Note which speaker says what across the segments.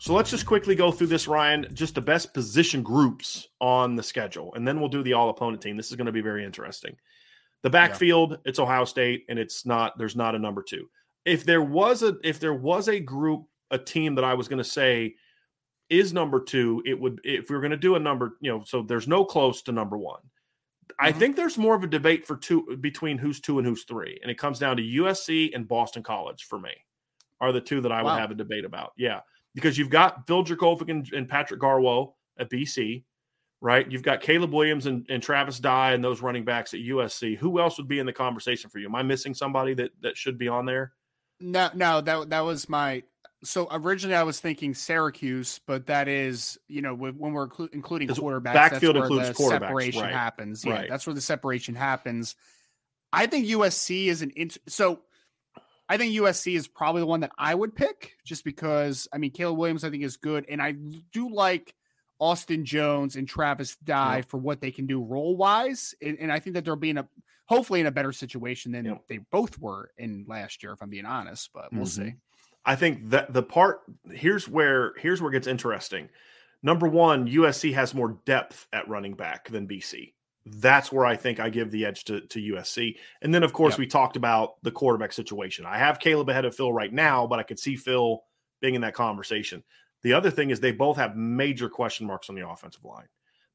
Speaker 1: So let's just quickly go through this, Ryan. Just the best position groups on the schedule, and then we'll do the all opponent team. This is going to be very interesting. The backfield, yeah. it's Ohio State, and it's not. There's not a number two. If there was a if there was a group, a team that I was going to say is number two, it would if we were going to do a number, you know. So there's no close to number one. Mm-hmm. I think there's more of a debate for two between who's two and who's three, and it comes down to USC and Boston College for me are the two that I wow. would have a debate about. Yeah because you've got Phil Jurkovec and, and, Patrick Garwo at BC, right? You've got Caleb Williams and, and, Travis Dye and those running backs at USC. Who else would be in the conversation for you? Am I missing somebody that that should be on there?
Speaker 2: No, no, that that was my. So originally I was thinking Syracuse, but that is you know when we're including quarterbacks,
Speaker 1: backfield includes
Speaker 2: the
Speaker 1: quarterbacks.
Speaker 2: Separation
Speaker 1: right.
Speaker 2: happens. Yeah,
Speaker 1: right.
Speaker 2: that's where the separation happens. I think USC is an int- so I think USC is probably the one that I would pick just because I mean Caleb Williams I think is good and I do like Austin Jones and Travis Dye yeah. for what they can do role wise and, and, I think that they'll be in a hopefully in a better situation than yeah. they both were in last year if I'm being honest but we'll mm-hmm. see.
Speaker 1: I think that the part here's where here's where it gets interesting. Number 1 USC has more depth at running back than BC that's where I think I give the edge to, to USC. And then, of course, yep. we talked about the quarterback situation. I have Caleb ahead of Phil right now, but I could see Phil being in that conversation. The other thing is they both have major question marks on the offensive line.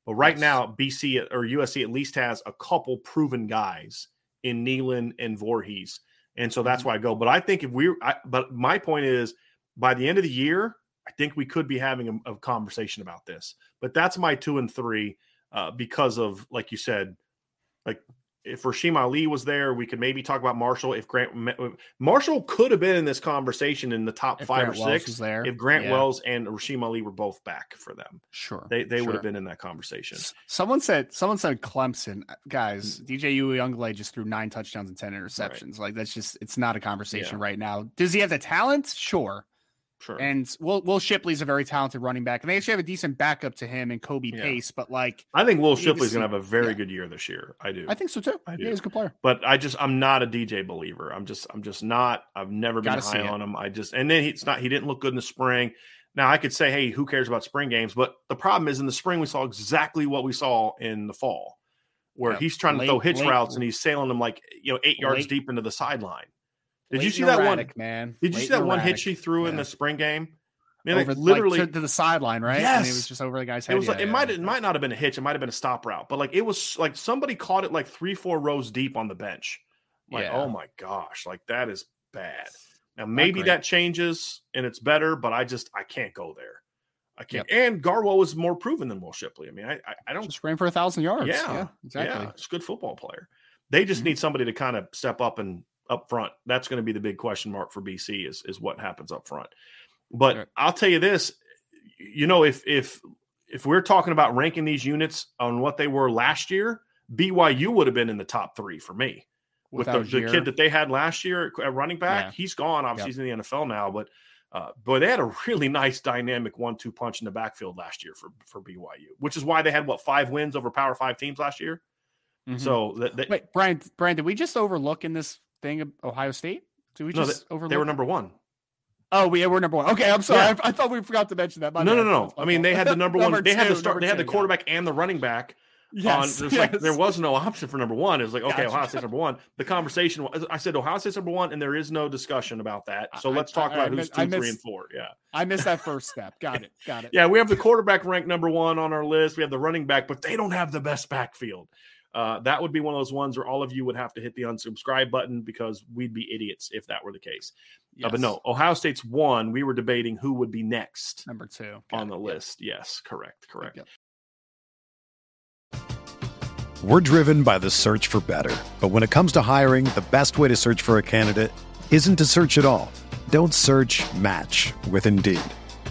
Speaker 1: But right yes. now, BC or USC at least has a couple proven guys in Neilon and Vorhees. And so that's mm-hmm. why I go. But I think if we're but my point is by the end of the year, I think we could be having a, a conversation about this. But that's my two and three uh, because of, like you said, like if Rasheen Ali was there, we could maybe talk about Marshall. If Grant Marshall could have been in this conversation in the top
Speaker 2: if
Speaker 1: five
Speaker 2: Grant
Speaker 1: or six,
Speaker 2: there.
Speaker 1: if Grant
Speaker 2: yeah.
Speaker 1: Wells and Rasheen Ali were both back for them,
Speaker 2: sure,
Speaker 1: they they
Speaker 2: sure.
Speaker 1: would have been in that conversation.
Speaker 2: Someone said someone said Clemson uh, guys. DJ Uiagalelei just threw nine touchdowns and ten interceptions. Right. Like that's just it's not a conversation yeah. right now. Does he have the talent? Sure.
Speaker 1: Sure.
Speaker 2: And Will Will Shipley's a very talented running back, and they actually have a decent backup to him and Kobe yeah. Pace. But like,
Speaker 1: I think Will Shipley's going to have a very yeah. good year this year. I do.
Speaker 2: I think so too. I do. Yeah, he's a good player.
Speaker 1: But I just I'm not a DJ believer. I'm just I'm just not. I've never been Gotta high on him. I just and then he's not. He didn't look good in the spring. Now I could say, hey, who cares about spring games? But the problem is in the spring we saw exactly what we saw in the fall, where yep. he's trying late, to throw hitch late, routes and he's sailing them like you know eight yards late, deep into the sideline. Did you see that
Speaker 2: erratic,
Speaker 1: one?
Speaker 2: Man,
Speaker 1: did you see that one hit she threw in the spring game?
Speaker 2: Man, over, literally like, to, to, the sideline, right?
Speaker 1: Yes,
Speaker 2: and it was just over the guy's head.
Speaker 1: It was
Speaker 2: yeah,
Speaker 1: like, it
Speaker 2: yeah,
Speaker 1: might
Speaker 2: yeah.
Speaker 1: it might not have been a hitch. It might have been a stop route, but like it was like somebody caught it like three four rows deep on the bench. Like oh my gosh, like that is bad. Now maybe that changes and it's better, but I just I can't go there. I can't. Yep. And Garwo is more proven than Will Shipley. I mean, I I, I don't
Speaker 2: just ran for a thousand yards.
Speaker 1: Yeah,
Speaker 2: yeah exactly.
Speaker 1: Yeah, it's a good football player. They just mm-hmm. need somebody to kind of step up and up front. That's going to be the big question mark for BC is is what happens up front. But right. I'll tell you this, you know, if if if we're talking about ranking these units on what they were last year, BYU would have been in the top three for me. With the, the, kid that they had last year at running back, yeah. he's gone. Obviously, yep. he's in the NFL now, but Uh, but they had a really nice dynamic one-two punch in the backfield last year for for BYU, which is why they had what five wins over Power Five teams last year. Mm-hmm. So that, that,
Speaker 2: wait, Brian, Brian, did we just overlook in this thing Ohio State? Did we just
Speaker 1: no, overlook? They were number one.
Speaker 2: Oh, we were number one. Okay, I'm sorry. Yeah. I, I, thought we forgot to mention that.
Speaker 1: My no, no, no, no. I mean, they had the number, number one. Two, they had the start. They had the quarterback yeah. and the running back. Yes, on, yes. Like, there was no option for number one. It was like, okay, gotcha. Ohio State's number one. The conversation was, I said Ohio State's number one, and there is no discussion about that. So let's talk I, about I, who's two, missed, three, and four. Yeah.
Speaker 2: I missed that first step. Got it. Got it.
Speaker 1: yeah, we have the quarterback ranked number one on our list. We have the running back, but they don't have the best backfield. Uh, that would be one of those ones where all of you would have to hit the unsubscribe button because we'd be idiots if that were the case. Yes. Uh, but no, Ohio State's one. We were debating who would be next.
Speaker 2: Number two
Speaker 1: Got on it. the list. Yes, correct, correct. Yep.
Speaker 3: We're driven by the search for better. But when it comes to hiring, the best way to search for a candidate isn't to search at all. Don't search match with Indeed.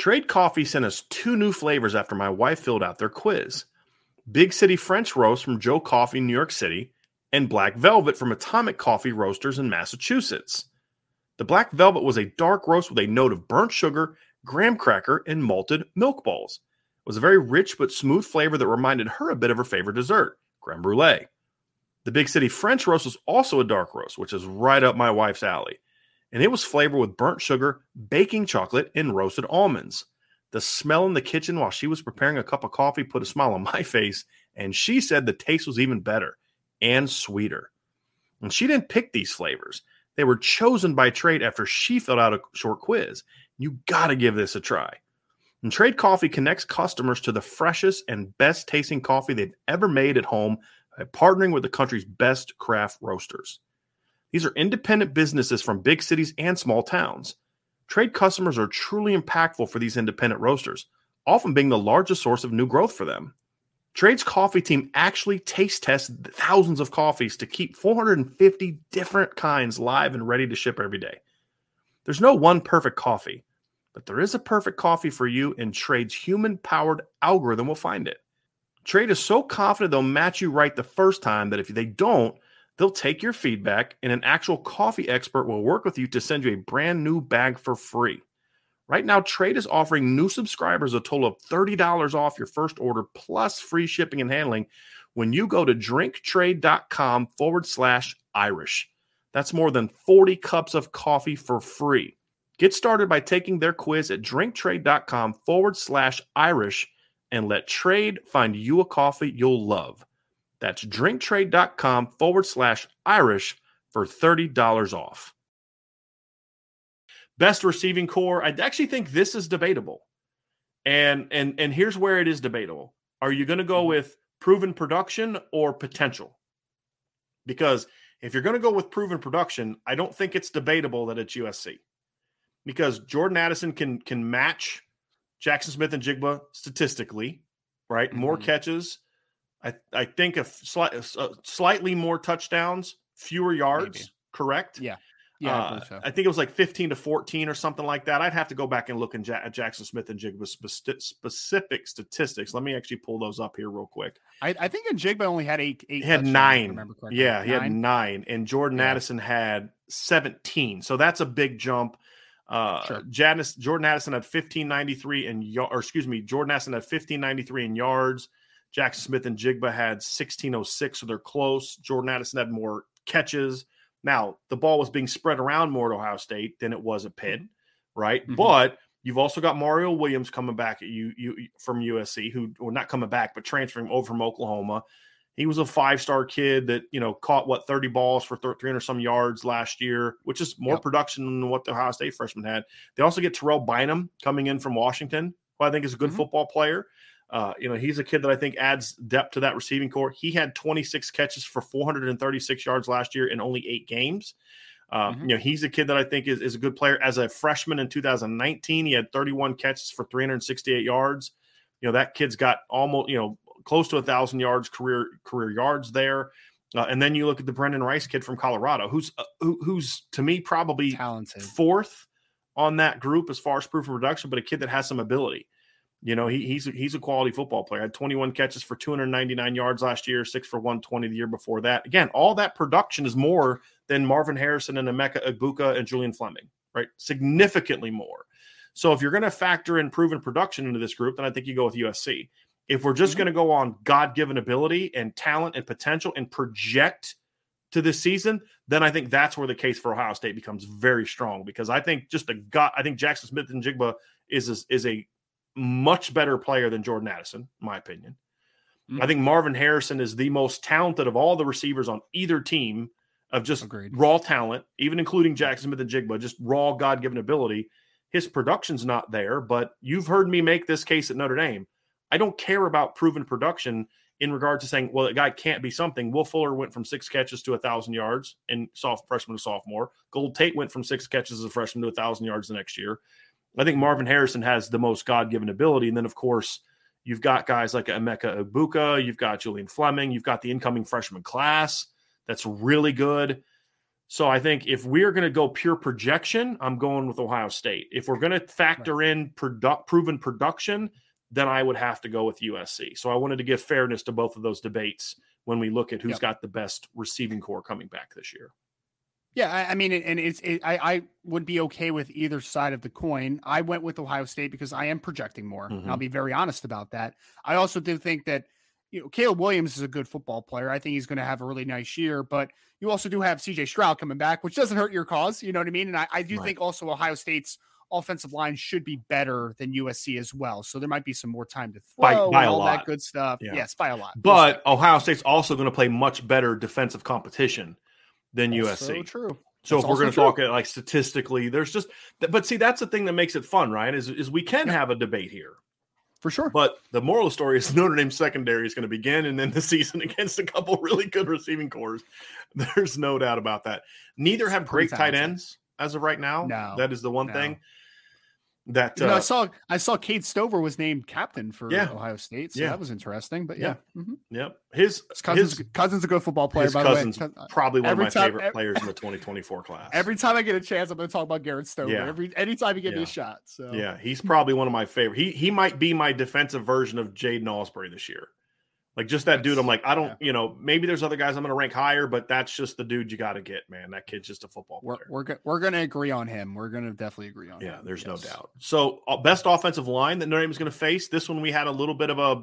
Speaker 1: Trade Coffee sent us two new flavors after my wife filled out their quiz Big City French Roast from Joe Coffee, in New York City, and Black Velvet from Atomic Coffee Roasters in Massachusetts. The Black Velvet was a dark roast with a note of burnt sugar, graham cracker, and malted milk balls. It was a very rich but smooth flavor that reminded her a bit of her favorite dessert, creme brulee. The Big City French Roast was also a dark roast, which is right up my wife's alley and it was flavored with burnt sugar, baking chocolate, and roasted almonds. The smell in the kitchen while she was preparing a cup of coffee put a smile on my face, and she said the taste was even better and sweeter. And she didn't pick these flavors. They were chosen by Trade after she filled out a short quiz. You got to give this a try. And Trade Coffee connects customers to the freshest and best tasting coffee they've ever made at home by partnering with the country's best craft roasters. These are independent businesses from big cities and small towns. Trade customers are truly impactful for these independent roasters, often being the largest source of new growth for them. Trade's coffee team actually taste tests thousands of coffees to keep 450 different kinds live and ready to ship every day. There's no one perfect coffee, but there is a perfect coffee for you, and Trade's human powered algorithm will find it. Trade is so confident they'll match you right the first time that if they don't, They'll take your feedback, and an actual coffee expert will work with you to send you a brand new bag for free. Right now, Trade is offering new subscribers a total of $30 off your first order plus free shipping and handling when you go to drinktrade.com forward slash Irish. That's more than 40 cups of coffee for free. Get started by taking their quiz at drinktrade.com forward slash Irish and let Trade find you a coffee you'll love. That's drinktrade.com forward slash Irish for $30 off. Best receiving core. I actually think this is debatable. And and and here's where it is debatable. Are you going to go mm-hmm. with proven production or potential? Because if you're going to go with proven production, I don't think it's debatable that it's USC. Because Jordan Addison can can match Jaxon Smith-Njigba statistically, right? More mm-hmm. catches, I, I think a, slight, a slightly more touchdowns, fewer yards, Maybe. correct?
Speaker 2: Yeah. Yeah,
Speaker 1: uh, I, so. I, think it was like 15 to 14 or something like that. I'd have to go back and look in ja- at Jaxon Smith-Njigba spe- specific statistics. Let me actually pull those up here real quick.
Speaker 2: I, I think Njigba only had eight. eight
Speaker 1: he had nine. Yeah, he had nine, and Jordan yeah. Addison had 17. So that's a big jump. Uh, sure. Janice, Jordan Addison had 1593 in or excuse me, Jordan Addison had 1593 in yards. Jaxon Smith-Njigba had 1606, so they're close. Jordan Addison had more catches. Now, the ball was being spread around more at Ohio State than it was at Pitt,
Speaker 2: Mm-hmm.
Speaker 1: right?
Speaker 2: Mhm.
Speaker 1: But you've also got Mario Williams coming back at you, you from USC, who or not coming back, but transferring over from Oklahoma. He was a five-star kid that you know caught what 30 balls for 300 some yards last year, which is more
Speaker 2: Yep.
Speaker 1: production than what the Ohio State freshman had. They also get Terrell Bynum coming in from Washington, who I think is a good
Speaker 2: Mhm.
Speaker 1: football player. Uh, you know, he's a kid that I think adds depth to that receiving core. He had 26 catches for 436 yards last year in only eight games. Uh,
Speaker 2: Mhm.
Speaker 1: You know, he's a kid that I think is, is a good player. As a freshman in 2019, he had 31 catches for 368 yards. You know, that kid's got almost, you know, close to a thousand yards career career yards there. Uh, and then you look at the Brendan Rice kid from Colorado, who's uh, who, who's to me probably
Speaker 2: Talented.
Speaker 1: fourth on that group as far as proof of production, but a kid that has some ability. You know, he, he's a, he's a quality football player. Had 21 catches for 299 yards last year, six for 120 the year before that. Again, all that production is more than Marvin Harrison and Emeka Egbuka and Julian Fleming, right? Significantly more. So if you're going to factor in proven production into this group, then I think you go with USC. If we're just
Speaker 2: Mhm.
Speaker 1: going to go on God given ability and talent and potential and project to this season, then I think that's where the case for Ohio State becomes very strong because I think just the God, I think Jaxon Smith-Njigba is a, is a much better player than Jordan Addison, in my opinion.
Speaker 2: Mhm.
Speaker 1: I think Marvin Harrison is the most talented of all the receivers on either team of just
Speaker 2: Agreed.
Speaker 1: raw talent, even including Jaxon Smith-Njigba, just raw God given ability. His production's not there, but you've heard me make this case at Notre Dame. I don't care about proven production in regard to saying, well, a guy can't be something. Will Fuller went from six catches to a thousand yards in soft freshman to sophomore. Gold Tate went from six catches as a freshman to a thousand yards the next year. I think Marvin Harrison has the most God given ability. And then, of course, you've got guys like Emeka Egbuka, you've got Julian Fleming, you've got the incoming freshman class that's really good. So I think if we're going to go pure projection, I'm going with Ohio State. If we're going to factor in product proven production, then I would have to go with USC. So I wanted to give fairness to both of those debates when we look at who's
Speaker 2: Yep.
Speaker 1: got the best receiving core coming back this year.
Speaker 2: Yeah, I, I mean, and it's it, I I would be okay with either side of the coin. I went with Ohio State because I am projecting more. and I'll
Speaker 1: mm-hmm.
Speaker 2: be very honest about that. I also do think that you know Caleb Williams is a good football player. I think he's going to have a really nice year, but you also do have C.J. Stroud coming back, which doesn't hurt your cause. You know what I mean? And I, I do
Speaker 1: Right.
Speaker 2: think also Ohio State's offensive line should be better than USC as well. So there might be some more time to throw
Speaker 1: By- by
Speaker 2: all
Speaker 1: lot.
Speaker 2: that good stuff.
Speaker 1: Yeah.
Speaker 2: Yes, by a lot.
Speaker 1: But Ohio State's also going to play much better defensive competition than
Speaker 2: Also
Speaker 1: USC.
Speaker 2: true.
Speaker 1: So
Speaker 2: That's
Speaker 1: if we're going to talk it like statistically, there's just, but see, that's the thing that makes it fun, right? Is, is we can
Speaker 2: Yeah.
Speaker 1: have a debate here.
Speaker 2: For sure.
Speaker 1: But the moral of the story is Notre Dame secondary is going to begin, and then the season against a couple really good receiving cores. There's no doubt about that. Neither have great tight ends as of right now.
Speaker 2: No,
Speaker 1: that is the one
Speaker 2: no.
Speaker 1: thing that
Speaker 2: You know, I
Speaker 1: uh,
Speaker 2: saw I saw Cade Stover was named captain for
Speaker 1: Yeah.
Speaker 2: Ohio State, so
Speaker 1: Yeah.
Speaker 2: that was interesting. But
Speaker 1: Yeah.
Speaker 2: yeah, Mhm.
Speaker 1: yep his
Speaker 2: His cousins,
Speaker 1: his,
Speaker 2: cousins a good football player.
Speaker 1: his
Speaker 2: by
Speaker 1: cousin's
Speaker 2: the way, uh,
Speaker 1: probably one
Speaker 2: every
Speaker 1: of my
Speaker 2: time-
Speaker 1: favorite
Speaker 2: ev-
Speaker 1: players in the 2024 class.
Speaker 2: every time I get a chance, I'm going to talk about Garrett Stover.
Speaker 1: Yeah.
Speaker 2: Every anytime you give me a shot. So
Speaker 1: Yeah, he's probably one of my favorite. He he might be my defensive version of Jaden Osbury this year. Like just that dude, I'm like, I don't,
Speaker 2: Yeah.
Speaker 1: you know, maybe there's other guys I'm going to rank higher, but that's just the dude you got to get, man. That kid's just a football
Speaker 2: we're
Speaker 1: player.
Speaker 2: we're we're going to agree on him. We're going to definitely agree on him.
Speaker 1: yeah,
Speaker 2: him.
Speaker 1: there's no doubt. So uh, best offensive line that Notre Dame is going to face. This one we had a little bit of a,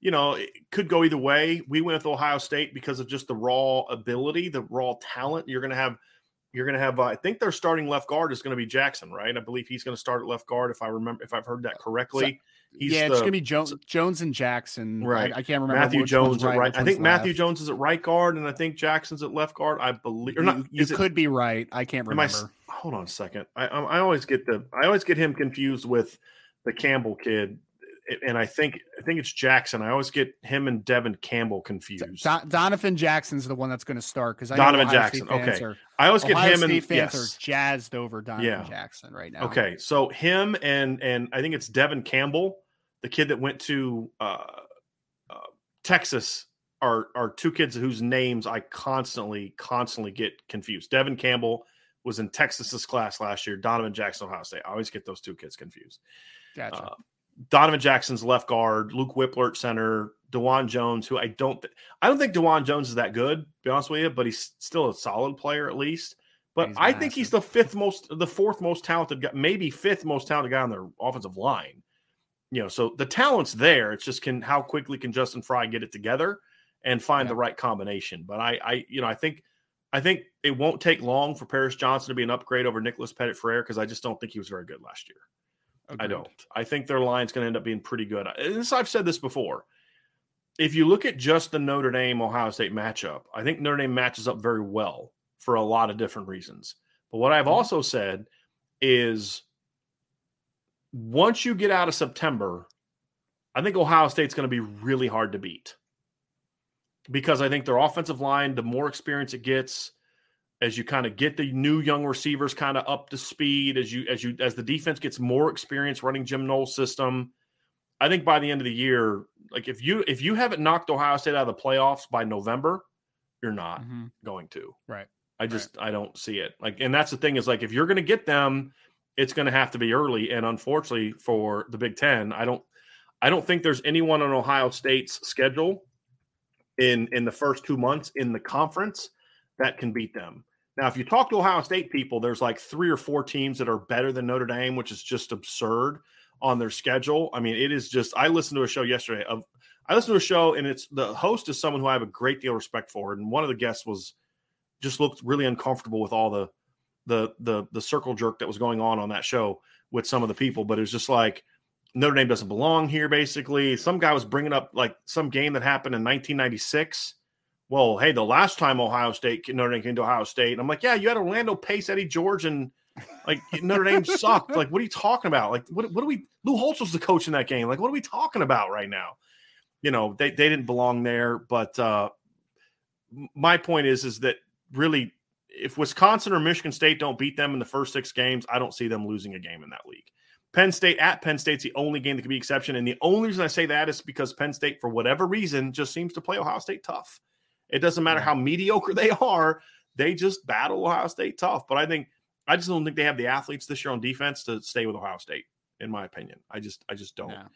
Speaker 1: you know, it could go either way. We went with Ohio State because of just the raw ability, the raw talent. You're going to have. You're going to have. Uh, I think their starting left guard is going to be Jackson, right? I believe he's going to start at left guard, if I remember, if I've heard that correctly. He's
Speaker 2: yeah, it's going to be Jones, Jones and Jackson.
Speaker 1: Right.
Speaker 2: I, I can't remember.
Speaker 1: Matthew
Speaker 2: which
Speaker 1: Jones right.
Speaker 2: which
Speaker 1: I think Matthew
Speaker 2: left.
Speaker 1: Jones is at right guard, and I think Jackson's at left guard. I believe, or not?
Speaker 2: You, you
Speaker 1: is it-
Speaker 2: could be right. I can't
Speaker 1: am I
Speaker 2: remember.
Speaker 1: hold on a second. I, I I always get the I always get him confused with the Campbell kid, and I think I think it's Jackson. I always get him and Devon Campbell confused.
Speaker 2: Don- Donovan Jackson's the one that's going to start because
Speaker 1: Donovan Jackson, okay.
Speaker 2: Are,
Speaker 1: I always get
Speaker 2: Ohio
Speaker 1: him
Speaker 2: State
Speaker 1: and
Speaker 2: fans
Speaker 1: yes.
Speaker 2: are jazzed over Donovan
Speaker 1: Yeah.
Speaker 2: Jackson right now.
Speaker 1: Okay, so him and and I think it's Devon Campbell, the kid that went to uh, uh, Texas, are are two kids whose names I constantly constantly get confused. Devon Campbell was in Texas's class last year. Donovan Jackson, Ohio State. I always get those two kids confused.
Speaker 2: Gotcha.
Speaker 1: Uh, Donovan Jackson's left guard, Luke Wypler center, Dawand Jones, who I don't, th- I don't think Dawand Jones is that good. To be honest with you, but he's still a solid player at least. But
Speaker 2: He's
Speaker 1: I think he's the fifth most, the fourth most talented guy, maybe fifth most talented guy on their offensive line. You know, so the talent's there. It's just can how quickly can Justin Frye get it together and find
Speaker 2: Yeah.
Speaker 1: the right combination. But I, I, you know, I think. I think it won't take long for Paris Johnson to be an upgrade over Nicholas Petit-Frere because I just don't think he was very good last year. Agreed. I don't. I think their line's going to end up being pretty good. This, I've said this before. If you look at just the Notre Dame Ohio State matchup, I think Notre Dame matches up very well for a lot of different reasons. But what I've mm-hmm. also said is once you get out of September, I think Ohio State's going to be really hard to beat because I think their offensive line, the more experience it gets, as you kind of get the new young receivers kind of up to speed, as you as you as the defense gets more experience running Jim Knowles' system, I think by the end of the year, like if you if you haven't knocked Ohio State out of the playoffs by November, you're not mm-hmm. going to.
Speaker 2: Right.
Speaker 1: I just right. I don't see it. Like, and that's the thing is like if you're going to get them, it's going to have to be early. And unfortunately for the Big Ten, I don't I don't think there's anyone on Ohio State's schedule in in the first two months in the conference that can beat them. Now, if you talk to Ohio State people, there's like three or four teams that are better than Notre Dame, which is just absurd on their schedule. I mean, it is just. I listened to a show yesterday of. I listened to a show, and it's the host is someone who I have a great deal of respect for, and one of the guests was just looked really uncomfortable with all the the the the circle jerk that was going on on that show with some of the people. But it was just like Notre Dame doesn't belong here. Basically, some guy was bringing up like some game that happened in 1996. Well, hey, the last time Ohio State Notre Dame came to Ohio State, and I'm like, yeah, you had Orlando Pace, Eddie George, and like Notre Dame sucked. Like, what are you talking about? Like, what what are we? Lou Holtz was the coach in that game. Like, what are we talking about right now? You know, they they didn't belong there. But uh my point is, is that really, if Wisconsin or Michigan State don't beat them in the first six games, I don't see them losing a game in that league. Penn State at Penn State's the only game that can be exception. And the only reason I say that is because Penn State, for whatever reason, just seems to play Ohio State tough. It doesn't matter how mediocre they are, they just battle Ohio State tough. But I think I just don't think they have the athletes this year on defense to stay with Ohio State, in my opinion. I just I just don't. Yeah.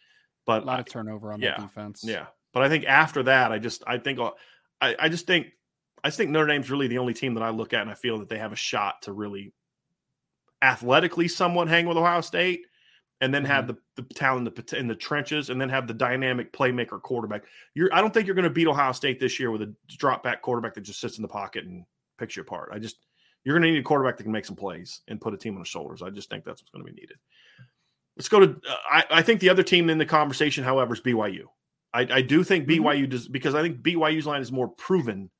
Speaker 1: But
Speaker 2: a lot of turnover on
Speaker 1: yeah,
Speaker 2: the defense.
Speaker 1: Yeah. But I think after that, I just I think uh, I, I just think I just think Notre Dame's really the only team that I look at and I feel that they have a shot to really athletically somewhat hang with Ohio State and then mm-hmm. have the, the talent in the, in the trenches and then have the dynamic playmaker quarterback. You're I don't think you're going to beat Ohio State this year with a drop back quarterback that just sits in the pocket and picks you apart. I just you're going to need a quarterback that can make some plays and put a team on the shoulders. I just think that's what's going to be needed. Let's go to. Uh, I, I, think the other team in the conversation, however, is BYU. I, I do think mm-hmm. BYU does because I think BYU's line is more proven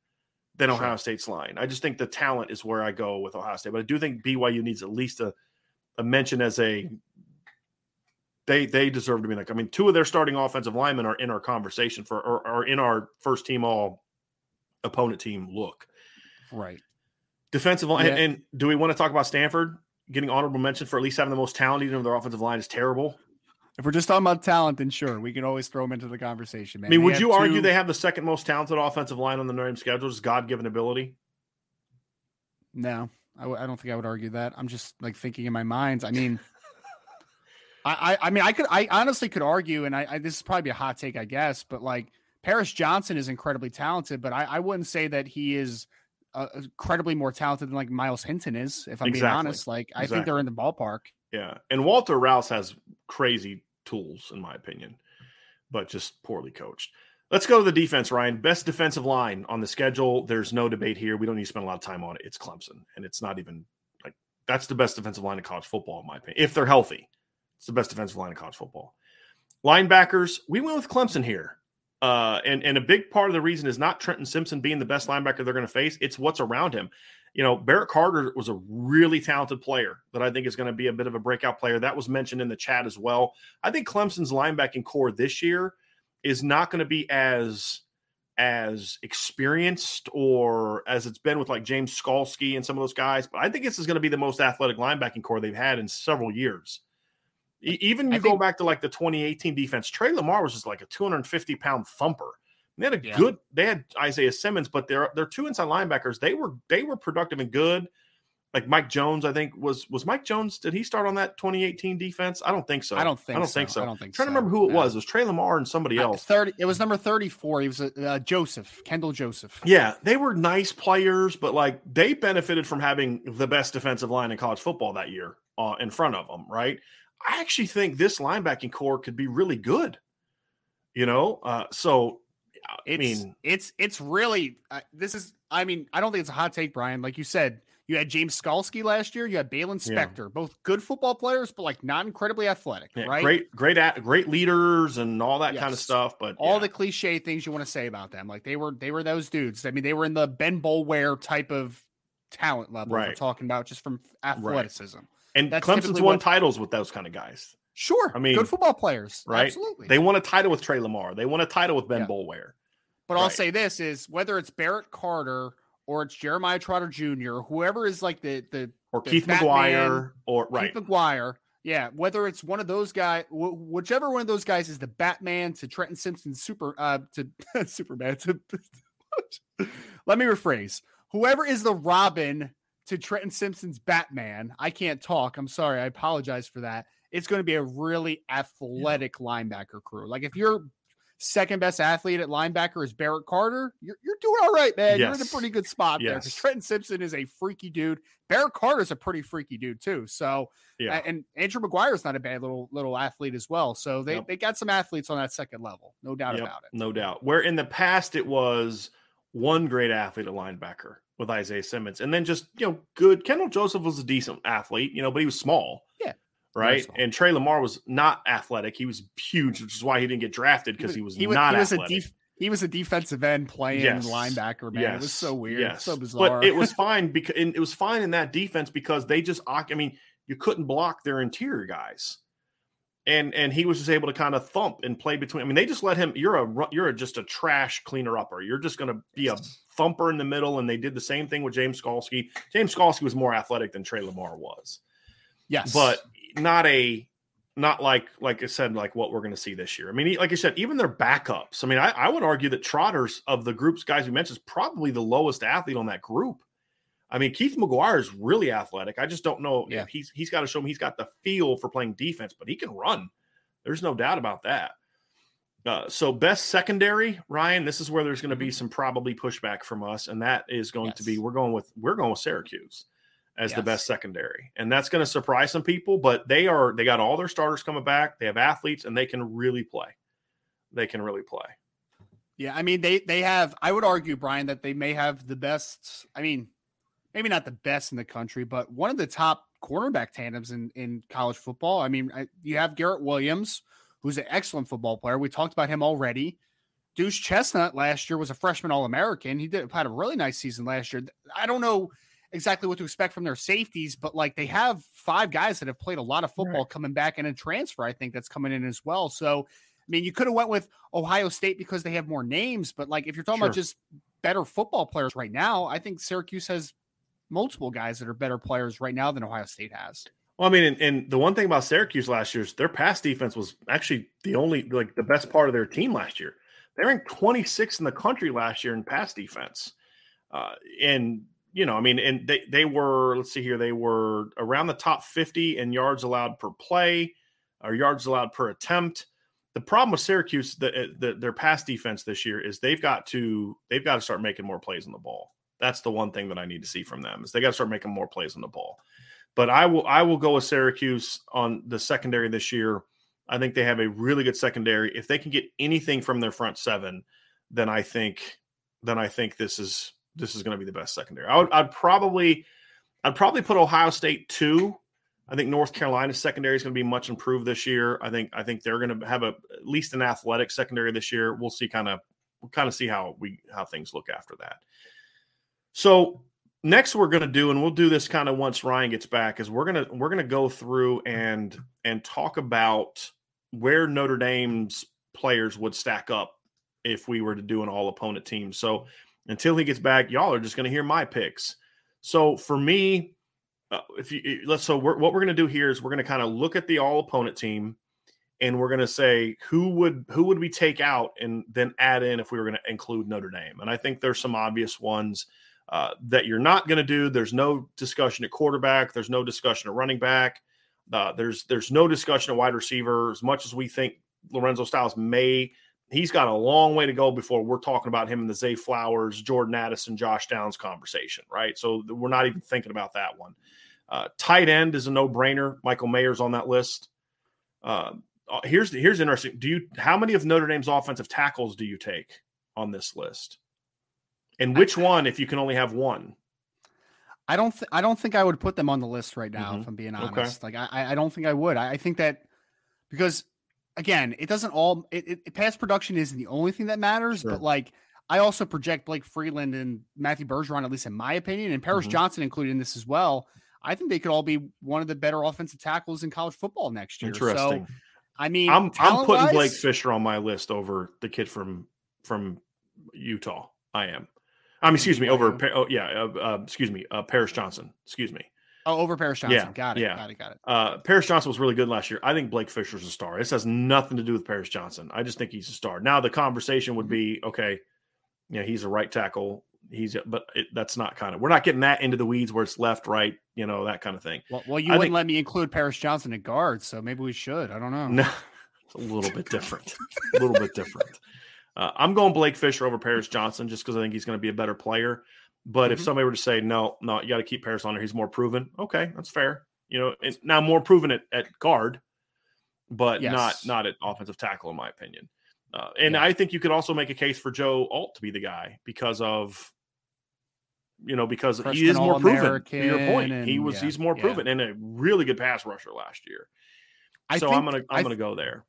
Speaker 1: than sure. Ohio State's line. I just think the talent is where I go with Ohio State, but I do think BYU needs at least a, a mention as a they they deserve to be like. I mean, two of their starting offensive linemen are in our conversation for or are in our first team all opponent team look.
Speaker 2: Right.
Speaker 1: Defensive line, yeah. and, and, do we want to talk about Stanford getting honorable mention for at least having the most talent, even though their offensive line is terrible?
Speaker 2: If we're just talking about talent, then sure, we can always throw them into the conversation. Man.
Speaker 1: I mean, they would you two... argue they have the second most talented offensive line on the Notre Dame schedule? Just God given ability?
Speaker 2: No, I w- I don't think I would argue that. I'm just like thinking in my mind. I mean, I, I, I mean, I could, I honestly could argue, and I, I, this is probably a hot take, I guess, but like Paris Johnson is incredibly talented, but I, I wouldn't say that he is uh, incredibly more talented than like Myles Hinton is. If I'm exactly. being honest, like exactly. I think they're in the ballpark.
Speaker 1: Yeah, and Walter Rouse has crazy tools, in my opinion, but just poorly coached. Let's go to the defense, Ryan. Best defensive line on the schedule. There's no debate here. We don't need to spend a lot of time on it. It's Clemson, and it's not even like that's the best defensive line in college football, in my opinion, if they're healthy. It's the best defensive line in college football. Linebackers, we went with Clemson here. Uh, and, and a big part of the reason is not Trenton Simpson being the best linebacker they're going to face, it's what's around him. You know, Barrett Carter was a really talented player that I think is going to be a bit of a breakout player. That was mentioned in the chat as well. I think Clemson's linebacking core this year is not going to be as as experienced or as it's been with like James Skalski and some of those guys, but I think this is going to be the most athletic linebacking core they've had in several years. Even you I go think, back to like the 2018 defense, Tre Lamar was just like a 250 pound thumper. They had a yeah. good. They had Isaiah Simmons, but their their two inside linebackers they were they were productive and good. Like Mike Jones, I think was was Mike Jones. Did he start on that 2018 defense? I don't think so.
Speaker 2: I don't think.
Speaker 1: I don't
Speaker 2: so.
Speaker 1: think so.
Speaker 2: I don't think.
Speaker 1: I'm trying
Speaker 2: so.
Speaker 1: to remember who it no. was. It was Tre Lamar and somebody else.
Speaker 2: Thirty. It was number 34. He was uh, Joseph Kendall Joseph.
Speaker 1: Yeah, they were nice players, but like they benefited from having the best defensive line in college football that year uh, in front of them, right? I actually think this linebacking core could be really good. You know, uh, so I
Speaker 2: It's
Speaker 1: mean,
Speaker 2: it's it's really uh, this is. I mean, I don't think it's a hot take, Brian. Like you said, you had James Skalski last year. You had Baylon
Speaker 1: Yeah.
Speaker 2: Spector, both good football players, but like not incredibly athletic,
Speaker 1: yeah,
Speaker 2: right?
Speaker 1: great, great, at, great leaders and all that kind of stuff. But
Speaker 2: all
Speaker 1: yeah.
Speaker 2: the cliche things you want to say about them. Like they were they were those dudes. I mean, they were in the Ben Boulware type of talent level we're talking about just from athleticism.
Speaker 1: and
Speaker 2: that's
Speaker 1: Clemson's won titles with those kind of guys.
Speaker 2: Sure.
Speaker 1: I mean,
Speaker 2: good football players.
Speaker 1: right?
Speaker 2: Absolutely.
Speaker 1: They won a title with Tre Lamar. They won a title with Ben
Speaker 2: Yeah.
Speaker 1: Boulware.
Speaker 2: But I'll say this is whether it's Barrett Carter or it's Jeremiah Trotter Jr., whoever is like the the
Speaker 1: Or
Speaker 2: The
Speaker 1: Keith Maguire. Or right.
Speaker 2: Keith Maguire. Yeah, whether it's one of those guys, wh- whichever one of those guys is the Batman to Trenton Simpson's super uh to Superman to let me rephrase. Whoever is the Robin to Trenton Simpson's Batman, I can't talk. I'm sorry. I apologize for that. It's going to be a really athletic linebacker crew. Like if you're second best athlete at linebacker is Barrett Carter, you're, you're doing all right, man. You're in a pretty good spot there because Trenton Simpson is a freaky dude. Barrett Carter is a pretty freaky dude too. So
Speaker 1: Yeah.
Speaker 2: and Andrew McGuire's not a bad little little athlete as well. So they
Speaker 1: Yep.
Speaker 2: they got some athletes on that second level, no doubt
Speaker 1: Yep,
Speaker 2: about it.
Speaker 1: No doubt. Where in the past it was one great athlete at linebacker with Isaiah Simmons, and then just you know good. Kendall Joseph was a decent athlete, you know, but he was small.
Speaker 2: Yeah,
Speaker 1: Right. And Tre Lamar was not athletic. He was huge, which is why he didn't get drafted because he was,
Speaker 2: he was,
Speaker 1: not
Speaker 2: he was a
Speaker 1: athletic.
Speaker 2: def, he was a defensive end playing
Speaker 1: Yes.
Speaker 2: linebacker, man. It was so weird,
Speaker 1: Yes.
Speaker 2: so bizarre.
Speaker 1: But it was fine because it was fine in that defense because they just I mean, you couldn't block their interior guys. And and he was just able to kind of thump and play between. I mean, they just let him. You're a you're a, just a trash cleaner upper. You're just going to be a thumper in the middle. And they did the same thing with James Skalski. James Skalski was more athletic than Tre Lamar was,
Speaker 2: yes,
Speaker 1: but not a not like like I said like what we're going to see this year. I mean, like I said, even their backups. I mean, I, I would argue that Trotters of the groups guys we mentioned is probably the lowest athlete on that group. I mean, Keith Maguire is really athletic. I just don't know.
Speaker 2: Yeah.
Speaker 1: if he's he's got to show me he's got the feel for playing defense, but he can run. There's no doubt about that. Uh, so best secondary, Ryan. This is where there's going to be some probably pushback from us, and that is going to be
Speaker 2: Mm-hmm.
Speaker 1: We're going with we're going with Syracuse as the best secondary, and that's going to surprise some people. But they are they got all their starters coming back. They have athletes, and they can really play. They can really play.
Speaker 2: yeah, I mean they they have. I would argue, Brian, that they may have the best. I mean, maybe not the best in the country, but one of the top cornerback tandems in in college football. I mean, I, you have Garrett Williams, who's an excellent football player. We talked about him already. Deuce Chestnut last year was a freshman All American. He did had a really nice season last year. I don't know exactly what to expect from their safeties, but like they have five guys that have played a lot of football coming back and a transfer. I think that's coming in as well. So, I mean, you could have went with Ohio State because they have more names, but like if you're talking about just better football players right now, I think Syracuse has multiple guys that are better players right now than Ohio State has.
Speaker 1: Well, I mean, and, and the one thing about Syracuse last year is their pass defense was actually the only like the best part of their team last year. They ranked 26 in the country last year in pass defense, uh, and you know, I mean, and they they were let's see here, they were around the top 50 in yards allowed per play, or yards allowed per attempt. The problem with Syracuse, the, eh, the, their pass defense this year is they've got to they've got to start making more plays on the ball. That's the one thing that I need to see from them is they got to start making more plays on the ball. But I will I will go with Syracuse on the secondary this year. I think they have a really good secondary. If they can get anything from their front seven, then I think then I think this is this is going to be the best secondary. I would I'd probably I'd probably put Ohio State two. I think North Carolina's secondary is going to be much improved this year. I think I think they're going to have a at least an athletic secondary this year. We'll see kind of we'll kind of see how we how things look after that. So next we're going to do and we'll do this kind of once Ryan gets back is we're going to we're going to go through and and talk about where Notre Dame's players would stack up if we were to do an all opponent team. So until he gets back, y'all are just going to hear my picks. So for me, uh, if you let's so we're, what we're going to do here is we're going to kind of look at the all opponent team and we're going to say who would who would we take out and then add in if we were going to include Notre Dame. And I think there's some obvious ones uh, that you're not going to do. There's no discussion at quarterback. There's no discussion at running back. Uh, there's there's no discussion at wide receiver. As much as we think Lorenzo Styles may, he's got a long way to go before we're talking about him in the Zay Flowers, Jordan Addison, Josh Downs conversation, right? So we're not even thinking about that one. Uh, tight end is a no brainer. Michael Mayer's on that list. Uh, here's here's interesting. Do you how many of Notre Dame's offensive tackles do you take? on this list? And which one, if you can only have one?
Speaker 2: I don't. Th- I don't think I would put them on the list right now.
Speaker 1: Mhm.
Speaker 2: If I'm being
Speaker 1: Okay.
Speaker 2: honest, like I, I don't think I would. I, I think that because again, it doesn't all. It, it, pass production isn't the only thing that matters,
Speaker 1: Sure.
Speaker 2: but like I also project Blake Freeland and Matthew Bergeron, at least in my opinion, and Paris
Speaker 1: Mhm.
Speaker 2: Johnson included in this as well. I think they could all be one of the better offensive tackles in college football next year.
Speaker 1: Interesting.
Speaker 2: So, I mean,
Speaker 1: I'm I'm putting
Speaker 2: talent-wise-
Speaker 1: Blake Fisher on my list over the kid from from Utah. I am. I'm excuse me over. Oh yeah, uh, uh, excuse me, uh, Paris Johnson. Excuse me.
Speaker 2: Oh, over Paris Johnson.
Speaker 1: Yeah,
Speaker 2: got it.
Speaker 1: yeah.
Speaker 2: Got it. Got it.
Speaker 1: Uh, Paris Johnson was really good last year. I think Blake Fisher's a star. This has nothing to do with Paris Johnson. I just think he's a star. Now the conversation would be okay. Yeah, he's a right tackle. He's but it, that's not kind of we're not getting that into the weeds where it's left, right, you know that kind of thing.
Speaker 2: Well, well you
Speaker 1: I
Speaker 2: wouldn't
Speaker 1: think-
Speaker 2: let me include Paris Johnson at guard, so maybe we should. I don't know.
Speaker 1: No, it's a little bit different. a little bit different. Uh, I'm going Blake Fisher over Paris Johnson just because I think he's going to be a better player. But if
Speaker 2: Mhm.
Speaker 1: somebody were to say no, no, you got to keep Paris on there. He's more proven. Okay, that's fair. You know, and now more proven at, at guard, but
Speaker 2: Yes.
Speaker 1: not not at offensive tackle, in my opinion. Uh, and
Speaker 2: Yeah.
Speaker 1: I think you could also make a case for Joe Alt to be the guy because of, you know, because he is more proven. To your point, he was
Speaker 2: and-
Speaker 1: he's more
Speaker 2: yeah.
Speaker 1: proven and a really good pass rusher last year.
Speaker 2: I
Speaker 1: so I'm gonna I'm
Speaker 2: I
Speaker 1: gonna go there.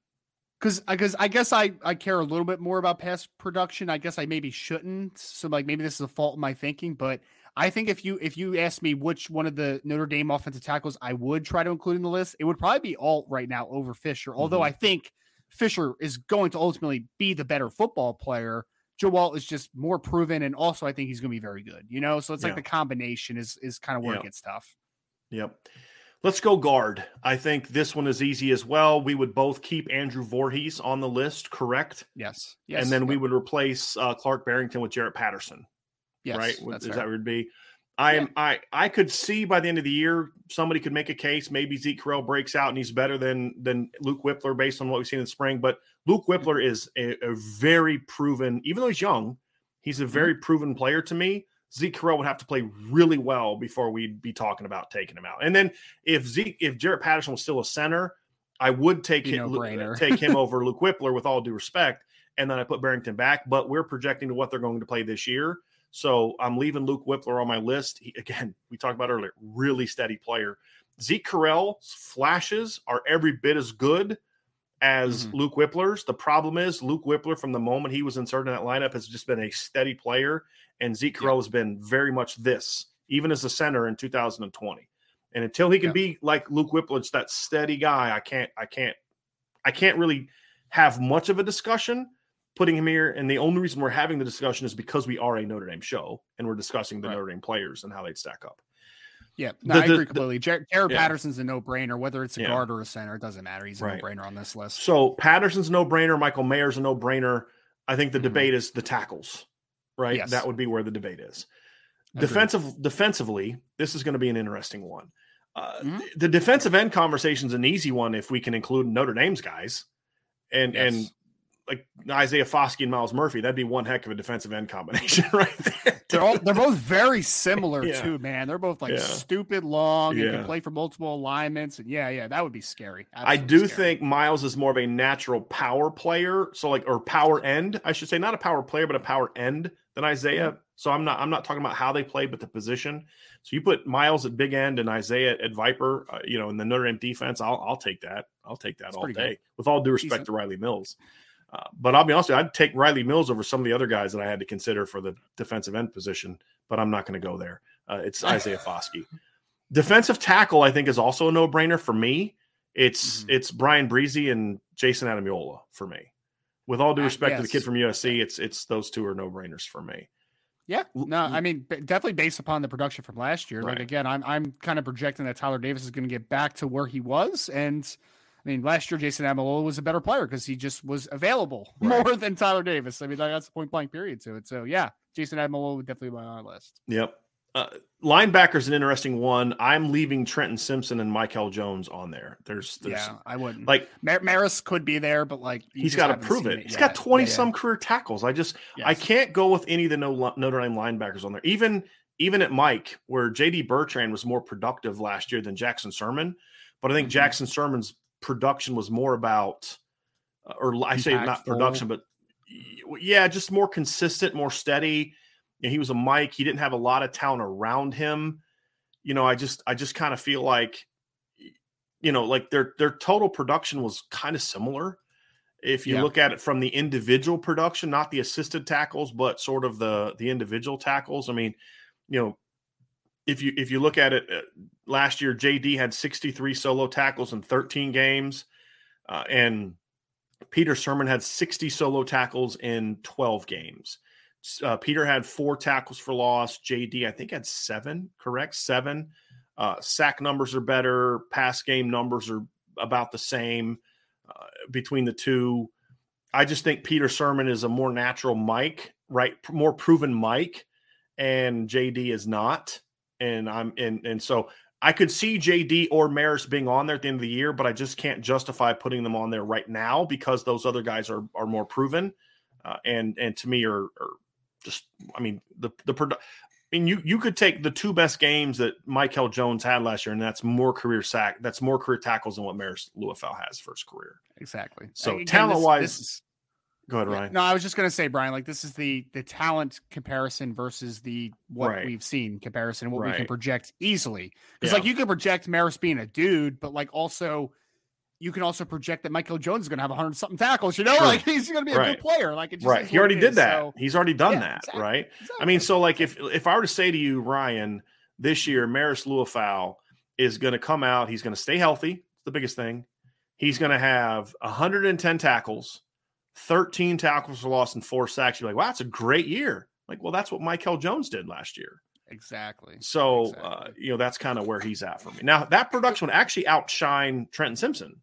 Speaker 2: Because because I guess I I care a little bit more about pass production. I guess I maybe shouldn't. So like maybe this is a fault in my thinking, but I think if you if you ask me which one of the Notre Dame offensive tackles I would try to include in the list, it would probably be Alt right now over Fisher. Although
Speaker 1: Mhm.
Speaker 2: I think Fisher is going to ultimately be the better football player. Joe Alt is just more proven, and also I think he's going to be very good. You know, so it's like the combination is is kind of where
Speaker 1: Yeah.
Speaker 2: it gets tough.
Speaker 1: Yep. Let's go guard. I think this one is easy as well. We would both keep Andrew Vorhees on the list, correct?
Speaker 2: Yes, yes,
Speaker 1: and then we would replace uh, Clark Barrington with Jarrett Patterson,
Speaker 2: yes,
Speaker 1: right?
Speaker 2: That's
Speaker 1: is that it'd be? I am. I I could see by the end of the year somebody could make a case. Maybe Zeke Correll breaks out and he's better than than Luke Wypler based on what we've seen in the spring. But Luke Wypler is a, a very proven, even though he's young, he's a very proven player to me. Zeke Correll would have to play really well before we'd be talking about taking him out. And then if Zeke, if Jarrett Patterson was still a center, I would take him,
Speaker 2: no-brainer.
Speaker 1: take him over Luke Wypler with all due respect. And then I put Barrington back, but we're projecting to what they're going to play this year. So I'm leaving Luke Wypler on my list. He, again, we talked about earlier, really steady player. Zeke Correll's flashes are every bit as good as
Speaker 2: Mhm.
Speaker 1: Luke Wypler's. The problem is Luke Whippler, from the moment he was inserted in that lineup, has just been a steady player, and Zeke
Speaker 2: Yeah.
Speaker 1: Has been very much this, even as a center in 2020. And until he can
Speaker 2: Yeah.
Speaker 1: be like Luke Wypler, it's that steady guy. I can't, I can't, I can't really have much of a discussion putting him here. And the only reason we're having the discussion is because we are a Notre Dame show and we're discussing the
Speaker 2: Right.
Speaker 1: Notre Dame players and how they'd stack up.
Speaker 2: Yeah, no,
Speaker 1: The-
Speaker 2: I agree
Speaker 1: the-
Speaker 2: completely. Jarrett, Jarrett
Speaker 1: Yeah.
Speaker 2: Patterson's a no-brainer, whether it's a
Speaker 1: Yeah.
Speaker 2: guard or a center, it doesn't matter. He's a
Speaker 1: Right.
Speaker 2: no-brainer on this list.
Speaker 1: So Patterson's no brainer. Michael Mayer's a no brainer. I think the
Speaker 2: Mhm.
Speaker 1: debate is the tackles, right?
Speaker 2: Yes.
Speaker 1: That would be where the debate is.
Speaker 2: Agreed.
Speaker 1: Defensive, defensively, this is going to be an interesting one. Uh,
Speaker 2: Mhm.
Speaker 1: The defensive end conversation is an easy one if we can include Notre Dame's guys, and and like Isaiah Foskey and Myles Murphy. That'd be one heck of a defensive end combination, right there.
Speaker 2: They're all they're both very similar
Speaker 1: Yeah.
Speaker 2: too, man. They're both like
Speaker 1: Yeah.
Speaker 2: stupid long and can play for multiple alignments. And yeah, yeah, that would be scary.
Speaker 1: I do
Speaker 2: scary.
Speaker 1: think Myles is more of a natural power player, so like or power end, I should say, not a power player, but a power end than Isaiah. So I'm not I'm not talking about how they play, but the position. So you put Myles at big end and Isaiah at Viper, uh, you know, in the Notre Dame defense. I'll I'll take that. I'll take that
Speaker 2: That's
Speaker 1: all day,
Speaker 2: good.
Speaker 1: with all due respect
Speaker 2: Decent.
Speaker 1: to Riley Mills. Uh, but I'll be honest, you, I'd take Riley Mills over some of the other guys that I had to consider for the defensive end position. But I'm not going to go there. Uh, it's Isaiah Foskey. Defensive tackle, I think, is also a no brainer for me. It's
Speaker 2: Mhm.
Speaker 1: it's Bryan Bresee and Jayson Ademilola for me. With all due respect to the kid from USC, it's it's those two are no brainers for me.
Speaker 2: Yeah,
Speaker 1: L-
Speaker 2: no,
Speaker 1: l-
Speaker 2: I mean definitely based upon the production from last year. Like again, I'm I'm kind of projecting that Tyler Davis is going to get back to where he was, and I mean last year Jayson Ademilola was a better player because he just was available
Speaker 1: Right.
Speaker 2: more than Tyler Davis. I mean that's the point blank period to it. So yeah, Jayson Ademilola would definitely be on our list.
Speaker 1: Yep. Uh, linebacker's an interesting one. I'm leaving Trenton Simpson and Michael Jones on there. There's, there's
Speaker 2: yeah, I wouldn't.
Speaker 1: like
Speaker 2: Mar- Maris could be there, but like
Speaker 1: he's got to prove
Speaker 2: seen
Speaker 1: it. He's got 20
Speaker 2: Yeah, yeah.
Speaker 1: some career tackles. I just I can't go with any of the no, Notre Dame linebackers on there. Even even at Mike, where JD Bertrand was more productive last year than Jackson Sirmon, but I think
Speaker 2: Mhm.
Speaker 1: Jackson Sirmon's production was more about, uh, or I say not production, but yeah, just more consistent, more steady. You know, he was a Mike. He didn't have a lot of talent around him. You know, I just I just kind of feel like you know, like their their total production was kind of similar. If you yeah. look at it from the individual production, not the assisted tackles, but sort of the the individual tackles. I mean, you know, if you if you look at it uh, last year, JD had 63 solo tackles in 13 games, uh, and Peter Sirmon had 60 solo tackles in 12 games. Uh, Peter had four tackles for loss. JD, I think, had seven. Correct, seven. Uh, sack numbers are better. Pass game numbers are about the same uh, between the two. I just think Peter Sirmon is a more natural Mike, right? More proven Mike, and JD is not. And I'm and and so I could see JD or Marist being on there at the end of the year, but I just can't justify putting them on there right now because those other guys are are more proven, uh, and and to me are, are just I mean the the product. I mean, you you could take the two best games that Michael Jones had last year, and that's more career sack, that's more career tackles than what Marist Liufau has for his career.
Speaker 2: Exactly.
Speaker 1: So talent wise, go ahead, Ryan.
Speaker 2: No, I was just going to say, Brian, like this is the the talent comparison versus the what right. we've seen comparison, what right. we can project easily. Because yeah. like you can project Marist being a dude, but like also you can also project that Michael Jones is going to have 100 something tackles. You know, sure. like he's going to be a right. good player. Like,
Speaker 1: right. He already did that. So, he's already done yeah, that. Exactly. Right. Exactly. I mean, so like if if I were to say to you, Ryan, this year, Marist Liufau is going to come out. He's going to stay healthy. It's the biggest thing. He's going to have 110 tackles, 13 tackles for loss, and four sacks. You're like, wow, that's a great year. Like, well, that's what Michael Jones did last year.
Speaker 2: Exactly.
Speaker 1: So,
Speaker 2: exactly.
Speaker 1: Uh, you know, that's kind of where he's at for me. Now, that production would actually outshine Trenton Simpson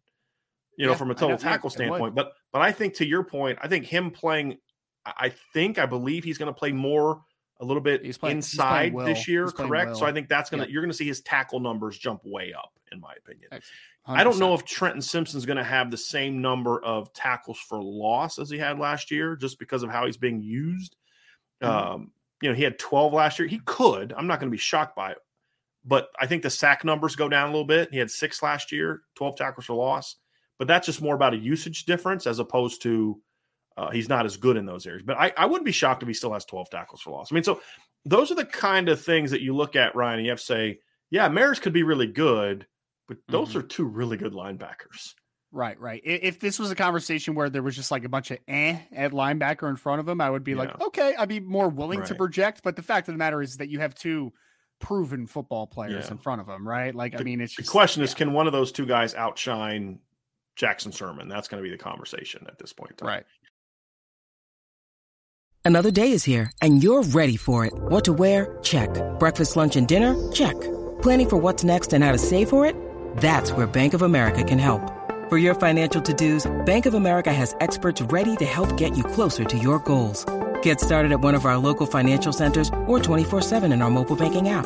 Speaker 1: you know, yeah, from a total tackle standpoint. But but I think to your point, I think him playing, I think I believe he's going to play more a little bit playing, inside well. this year, correct? Well. So I think that's going to you're going to see his tackle numbers jump way up, in my opinion. 100%. I don't know if Trenton Simpson's going to have the same number of tackles for loss as he had last year, just because of how he's being used. Mm-hmm. Um, you know, he had 12 last year. He could. I'm not going to be shocked by it. But I think the sack numbers go down a little bit. He had six last year, 12 tackles for loss but that's just more about a usage difference as opposed to uh, he's not as good in those areas. But I, I wouldn't be shocked if he still has 12 tackles for loss. I mean, so those are the kind of things that you look at, Ryan, and you have to say, yeah, Marist could be really good, but those mm-hmm. are two really good linebackers.
Speaker 2: Right, right. If this was a conversation where there was just like a bunch of eh at linebacker in front of him, I would be yeah. like, okay, I'd be more willing right. to project. But the fact of the matter is that you have two proven football players yeah. in front of him, right? Like,
Speaker 1: the,
Speaker 2: I mean, it's
Speaker 1: just, the question yeah. is, can one of those two guys outshine Jackson Sirmon. That's going to be the conversation at this point.
Speaker 2: Right.
Speaker 4: Another day is here, and you're ready for it. What to wear? Check. Breakfast, lunch, and dinner? Check. Planning for what's next and how to save for it? That's where Bank of America can help. For your financial to-dos, Bank of America has experts ready to help get you closer to your goals. Get started at one of our local financial centers or 24-7 in our mobile banking app.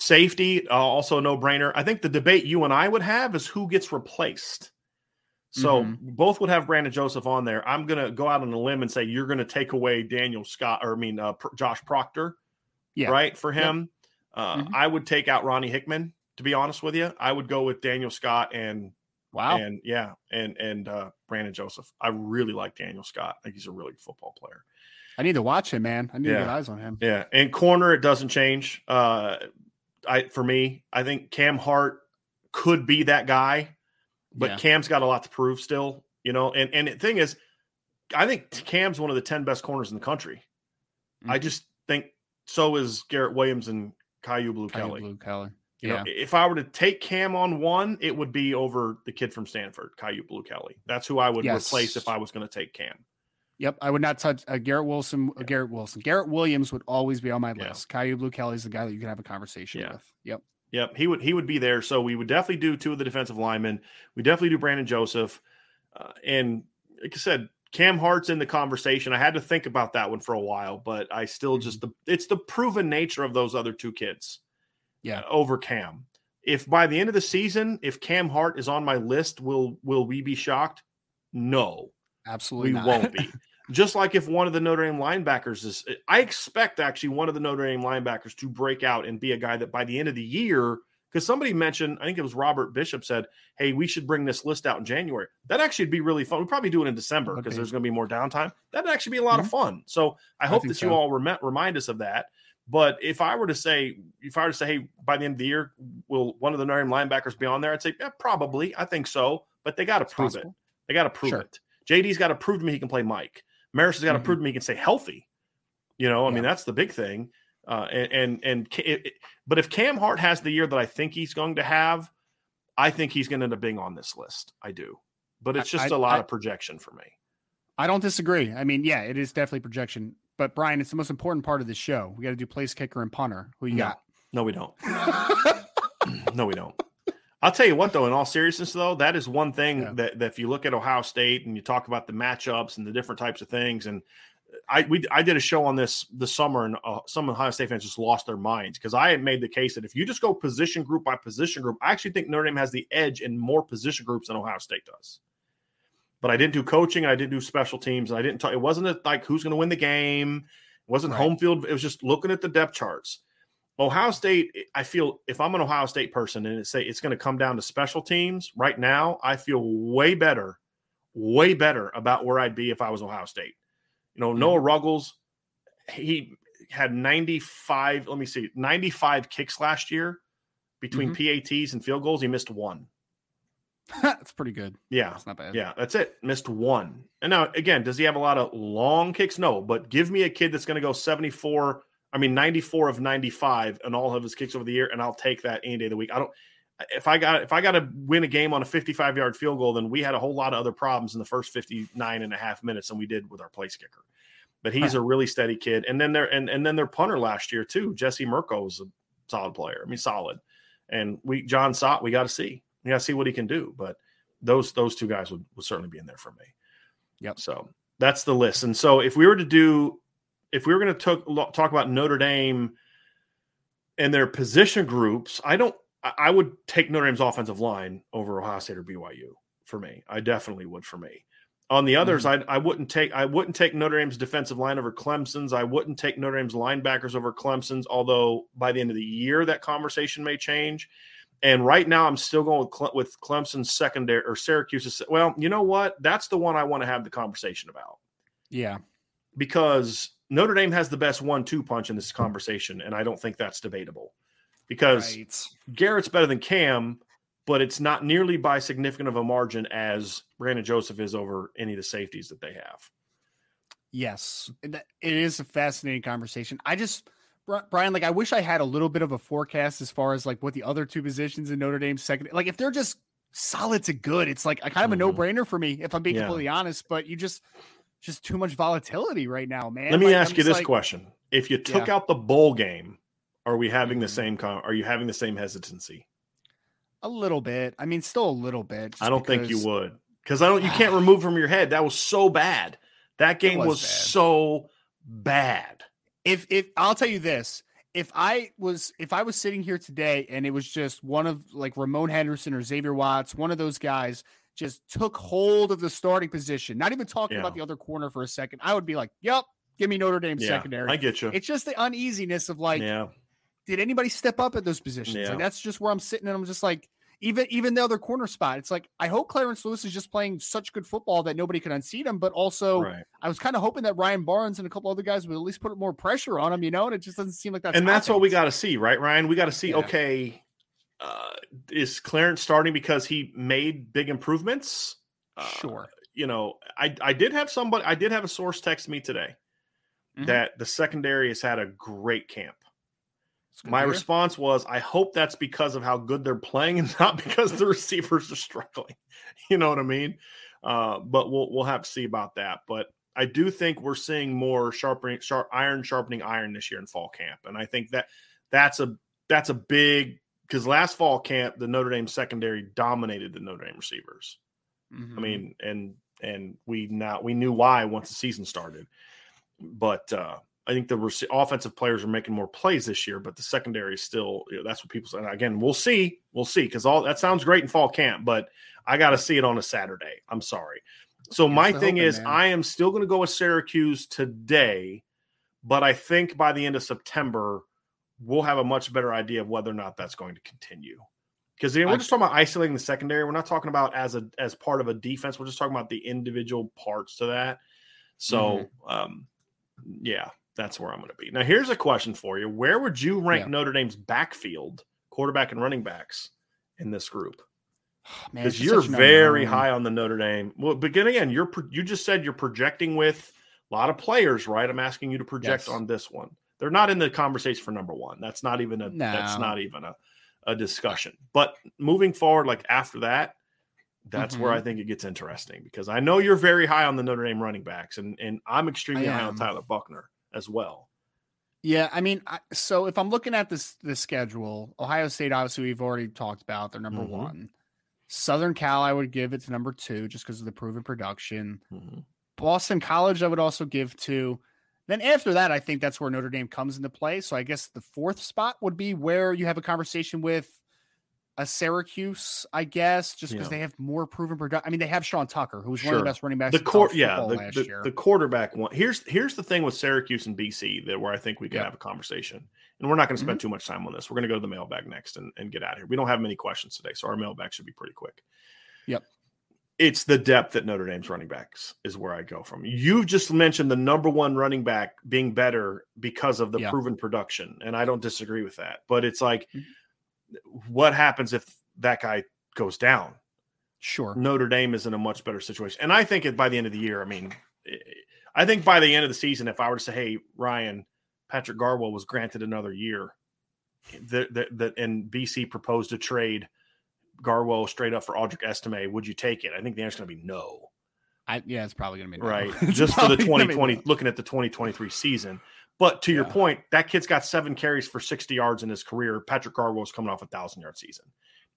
Speaker 1: Safety, uh, also no brainer. I think the debate you and I would have is who gets replaced. So mm-hmm. both would have Brandon Joseph on there. I'm going to go out on a limb and say you're going to take away Daniel Scott, or I mean uh, Josh Proctor, yeah. right for him. Yep. Uh, mm-hmm. I would take out Ronnie Hickman. To be honest with you, I would go with Daniel Scott and
Speaker 2: wow,
Speaker 1: and yeah, and and uh, Brandon Joseph. I really like Daniel Scott. I think he's a really good football player.
Speaker 2: I need to watch him, man. I need
Speaker 1: yeah.
Speaker 2: to get eyes on him.
Speaker 1: Yeah, and corner it doesn't change. Uh, I for me, I think Cam Hart could be that guy, but yeah. Cam's got a lot to prove still, you know. And and the thing is, I think Cam's one of the ten best corners in the country. Mm-hmm. I just think so is Garrett Williams and Kyu Blu Kelly.
Speaker 2: Blu Kelly.
Speaker 1: You yeah. know, if I were to take Cam on one, it would be over the kid from Stanford, Kyu Blu Kelly. That's who I would yes. replace if I was going to take Cam.
Speaker 2: Yep, I would not touch uh, Garrett Wilson. Uh, Garrett Wilson. Garrett Williams would always be on my
Speaker 1: Yeah.
Speaker 2: list. Kyu Blu Kelly is the guy that you can have a conversation
Speaker 1: Yeah.
Speaker 2: with. Yep.
Speaker 1: Yep, he would he would be there. So we would definitely do two of the defensive linemen. We definitely do Brandon Joseph, uh, and like I said, Cam Hart's in the conversation. I had to think about that one for a while, but I still
Speaker 2: Mm-hmm.
Speaker 1: just the it's the proven nature of those other two kids.
Speaker 2: Yeah.
Speaker 1: uh, over Cam. If by the end of the season, if Cam Hart is on my list, will will we be shocked? No,
Speaker 2: Absolutely
Speaker 1: we
Speaker 2: not.
Speaker 1: won't be. Just like if one of the Notre Dame linebackers is, I expect actually one of the Notre Dame linebackers to break out and be a guy that by the end of the year, because somebody mentioned, I think it was Robert Bishop said, "Hey, we should bring this list out in January." That actually would be really fun. We probably do it in December because
Speaker 2: be.
Speaker 1: there's going to be more downtime. That'd actually be a lot of mm-hmm. fun. So I hope
Speaker 2: think
Speaker 1: that you all rem- remind us of that. But if I were to say, if I were to say, hey, by the end of the year, will one of the Notre Dame linebackers be on there? I'd say, yeah, probably. I think so. But they got to prove it. They got to prove
Speaker 2: Sure.
Speaker 1: it. JD's got to prove to me he can play Mike. Marist has got to
Speaker 2: Mhm.
Speaker 1: prove to me he can stay healthy. You know, I mean, that's the big thing. Uh, and and, and it, it- but if Cam Hart has the year that I think he's going to have, I think he's going to end up being on this list. I do. But it's just
Speaker 2: I-
Speaker 1: a lot
Speaker 2: I-
Speaker 1: of projection for me.
Speaker 2: I don't disagree. I mean, yeah, it is definitely projection. But Brian, it's the most important part of the show. We got to do place kicker and punter. Who you
Speaker 1: No.
Speaker 2: got?
Speaker 1: No, we don't. no, we don't. I'll tell you what, though, in all seriousness, though, that is one thing
Speaker 2: Yeah.
Speaker 1: that, that if you look at Ohio State and you talk about the matchups and the different types of things, and I we I did a show on this this summer, and uh, some Ohio State fans just lost their minds because I had made the case that if you just go position group by position group, I actually think Notre Dame has the edge in more position groups than Ohio State does. But I didn't do coaching, and I didn't do special teams, and I didn't talk. It wasn't a, like who's going to win the game. It wasn't
Speaker 2: Right.
Speaker 1: home field. It was just looking at the depth charts. Ohio State, eh, I feel if I'm an Ohio State person and it say it's going to come down to special teams right now, I feel way better, way better about where I'd be if I was Ohio State. You know, hmm. Noah Ruggles, he had 95, let me see, 95 kicks last year between mm-hmm. PATs and field goals. He missed one.
Speaker 2: That's pretty good.
Speaker 1: Yeah.
Speaker 2: That's not bad.
Speaker 1: Yeah, that's it. Missed one. And now again, does he have a lot of long kicks? No, but give me a kid that's going to go 74, I mean 94 of 95 and all of his kicks over the year and I'll take that any day of the week. I don't if I got if I got to win a game on a 55 yard field goal, then we had a whole lot of other problems in the first 59 and a half minutes than we did with our place kicker. But he's a really steady kid. And then their and, and then their punter last year too, Jesse Mirco was a solid player. I mean, solid. And we Jon Sot, we got to see. We got to see what he can do. But those those two guys would, would certainly be in there for me.
Speaker 2: Yep.
Speaker 1: So that's the list. And so if we were to do, if we were going to talk talk about Notre Dame and their position groups, I don't. I- would take Notre Dame's offensive line over Ohio State or BYU for me. I definitely would for me. On the others, mm-hmm. I I wouldn't take I wouldn't take Notre Dame's defensive line over Clemson's. I wouldn't take Notre Dame's linebackers over Clemson's. Although by the end of the year, that conversation may change. And right now, I'm still going with, Cle- with Clemson's secondary or Syracuse's. Well, you know what? That's the one I want to have the conversation about
Speaker 2: Yeah.
Speaker 1: because Notre Dame has the best one-two punch in this conversation, and I don't think that's debatable. Because
Speaker 2: Right.
Speaker 1: Garrett's better than Cam, but it's not nearly by significant of a margin as Brandon Joseph is over any of the safeties that they have.
Speaker 2: Yes, it is a fascinating conversation. I just, Brian, like I wish I had a little bit of a forecast as far as like what the other two positions in Notre Dame's second, like if they're just solid to good, it's like a kind of a
Speaker 1: Mhm.
Speaker 2: no brainer for me if I'm being
Speaker 1: Yeah.
Speaker 2: completely honest. But you just, just too much volatility right now, man.
Speaker 1: Let me
Speaker 2: Like,
Speaker 1: ask
Speaker 2: I'm
Speaker 1: you this
Speaker 2: like,
Speaker 1: question: If you took
Speaker 2: Yeah.
Speaker 1: out the bowl game, are we having the
Speaker 2: Mhm.
Speaker 1: same? Con- are you having the same hesitancy?
Speaker 2: a little bit. I mean, still a little bit.
Speaker 1: I don't think you would because I don't. You can't remove from your head that was so bad. That game
Speaker 2: was
Speaker 1: was,
Speaker 2: bad.
Speaker 1: so bad.
Speaker 2: if if I'll tell you this, if I was if I was sitting here today and it was just one of like Ramon Henderson or Xavier Watts, one of those guys just took hold of the starting position, not even talking
Speaker 1: Yeah.
Speaker 2: about the other corner for a second, I would be like, "Yep, give me Notre Dame
Speaker 1: Yeah,
Speaker 2: secondary."
Speaker 1: I get you.
Speaker 2: it's just the uneasiness of like,
Speaker 1: yeah,
Speaker 2: did anybody step up at those positions? Like that's just where I'm sitting, and I'm just like, even even the other corner spot, it's like I hope Clarence Lewis is just playing such good football that nobody can unseat him, but also.
Speaker 1: right.
Speaker 2: I was kind of hoping that Ryan Barnes and a couple other guys would at least put more pressure on him, you know, and it just doesn't seem like that's
Speaker 1: and that's what we got to see, right, Ryan? We got to see.
Speaker 2: Yeah.
Speaker 1: Okay, uh, is Clarence starting because he made big improvements? Uh,
Speaker 2: Sure.
Speaker 1: You know, I I did have somebody. I did have a source text me today
Speaker 2: Mhm.
Speaker 1: that the secondary has had a great camp. My response was, I hope that's because of how good they're playing and not because the receivers are struggling. You know what I mean? Uh, but we'll we'll have to see about that. But I do think we're seeing more sharpening, sharp iron sharpening iron this year in fall camp, and I think that that's a that's a big because last fall camp the Notre Dame secondary dominated the Notre Dame receivers.
Speaker 2: Mhm.
Speaker 1: I mean, and and we now we knew why once the season started, but uh, I think the rece- offensive players are making more plays this year, but the secondary is still you know, that's what people say. And again, we'll see, we'll see because all that sounds great in fall camp, but I got to see it on a Saturday. I'm sorry. So
Speaker 2: Here's
Speaker 1: my thing
Speaker 2: hoping,
Speaker 1: is,
Speaker 2: man.
Speaker 1: I am still going to go with Syracuse today, but I think by the end of September we'll have a much better idea of whether or not that's going to continue. Because we're
Speaker 2: I-
Speaker 1: just talking about isolating the secondary. We're not talking about as a as part of a defense. We're just talking about the individual parts to that. So,
Speaker 2: Mm-hmm.
Speaker 1: um, yeah, that's where I'm going to be. Now, here's a question for you: Where would you rank
Speaker 2: Yeah.
Speaker 1: Notre Dame's backfield, quarterback and running backs, in this group? Because
Speaker 2: just
Speaker 1: you're very
Speaker 2: unknown.
Speaker 1: high on the Notre Dame. Well, but again, you're you just said you're projecting with a lot of players, right? I'm asking you to project
Speaker 2: Yes.
Speaker 1: on this one. They're not in the conversation for number one. That's not even a that's not even a, a discussion. But moving forward, like after that, that's where
Speaker 2: Mhm.
Speaker 1: I think it gets interesting because I know you're very high on the Notre Dame running backs, and and I'm extremely high on. Tyler Buchner as well.
Speaker 2: Yeah, I mean, I, so if I'm looking at this the schedule, Ohio State, obviously, we've already talked about. They're number
Speaker 1: Mhm.
Speaker 2: one. Southern Cal, I would give it to number two, just because of the proven production.
Speaker 1: Mhm.
Speaker 2: Boston College, I would also give to. Then after that, I think that's where Notre Dame comes into play. So I guess the fourth spot would be where you have a conversation with a Syracuse, I guess, just because
Speaker 1: Yeah.
Speaker 2: they have more proven production. I mean, they have Sean Tucker, who was one of the best running backs
Speaker 1: The
Speaker 2: in
Speaker 1: court, yeah, the,
Speaker 2: last
Speaker 1: the,
Speaker 2: year.
Speaker 1: the quarterback one. Here's here's the thing with Syracuse and BC that where I think we can
Speaker 2: Yeah.
Speaker 1: have a conversation, and we're not going to spend
Speaker 2: Mm-hmm.
Speaker 1: too much time on this. We're going to go to the mailbag next and, and get out of here. We don't have many questions today, so our mailbag should be pretty quick.
Speaker 2: Yep.
Speaker 1: It's the depth at Notre Dame's running backs is where I go from. You've just mentioned the number one running back being better because of the
Speaker 2: Yeah.
Speaker 1: proven production, and I don't disagree with that. But it's like,
Speaker 2: Mm-hmm.
Speaker 1: what happens if that guy goes down?
Speaker 2: sure.
Speaker 1: Notre Dame is in a much better situation. And I think it, by the end of the year, I mean, eh, I think by the end of the season, if I were to say, hey, Ryan, Patrick Garwo was granted another year, that that- and BC proposed a trade Garwo straight up for Audric Estime, would you take it? I think the answer is going to be no,
Speaker 2: I, yeah, it's probably going to be no.
Speaker 1: right? Just for the
Speaker 2: probably gonna be
Speaker 1: 2020,
Speaker 2: no.
Speaker 1: looking at the 2023 season. But to your point, that kid's got seven carries for 60 yards in his career. Patrick Garwo's coming off a thousand yard season.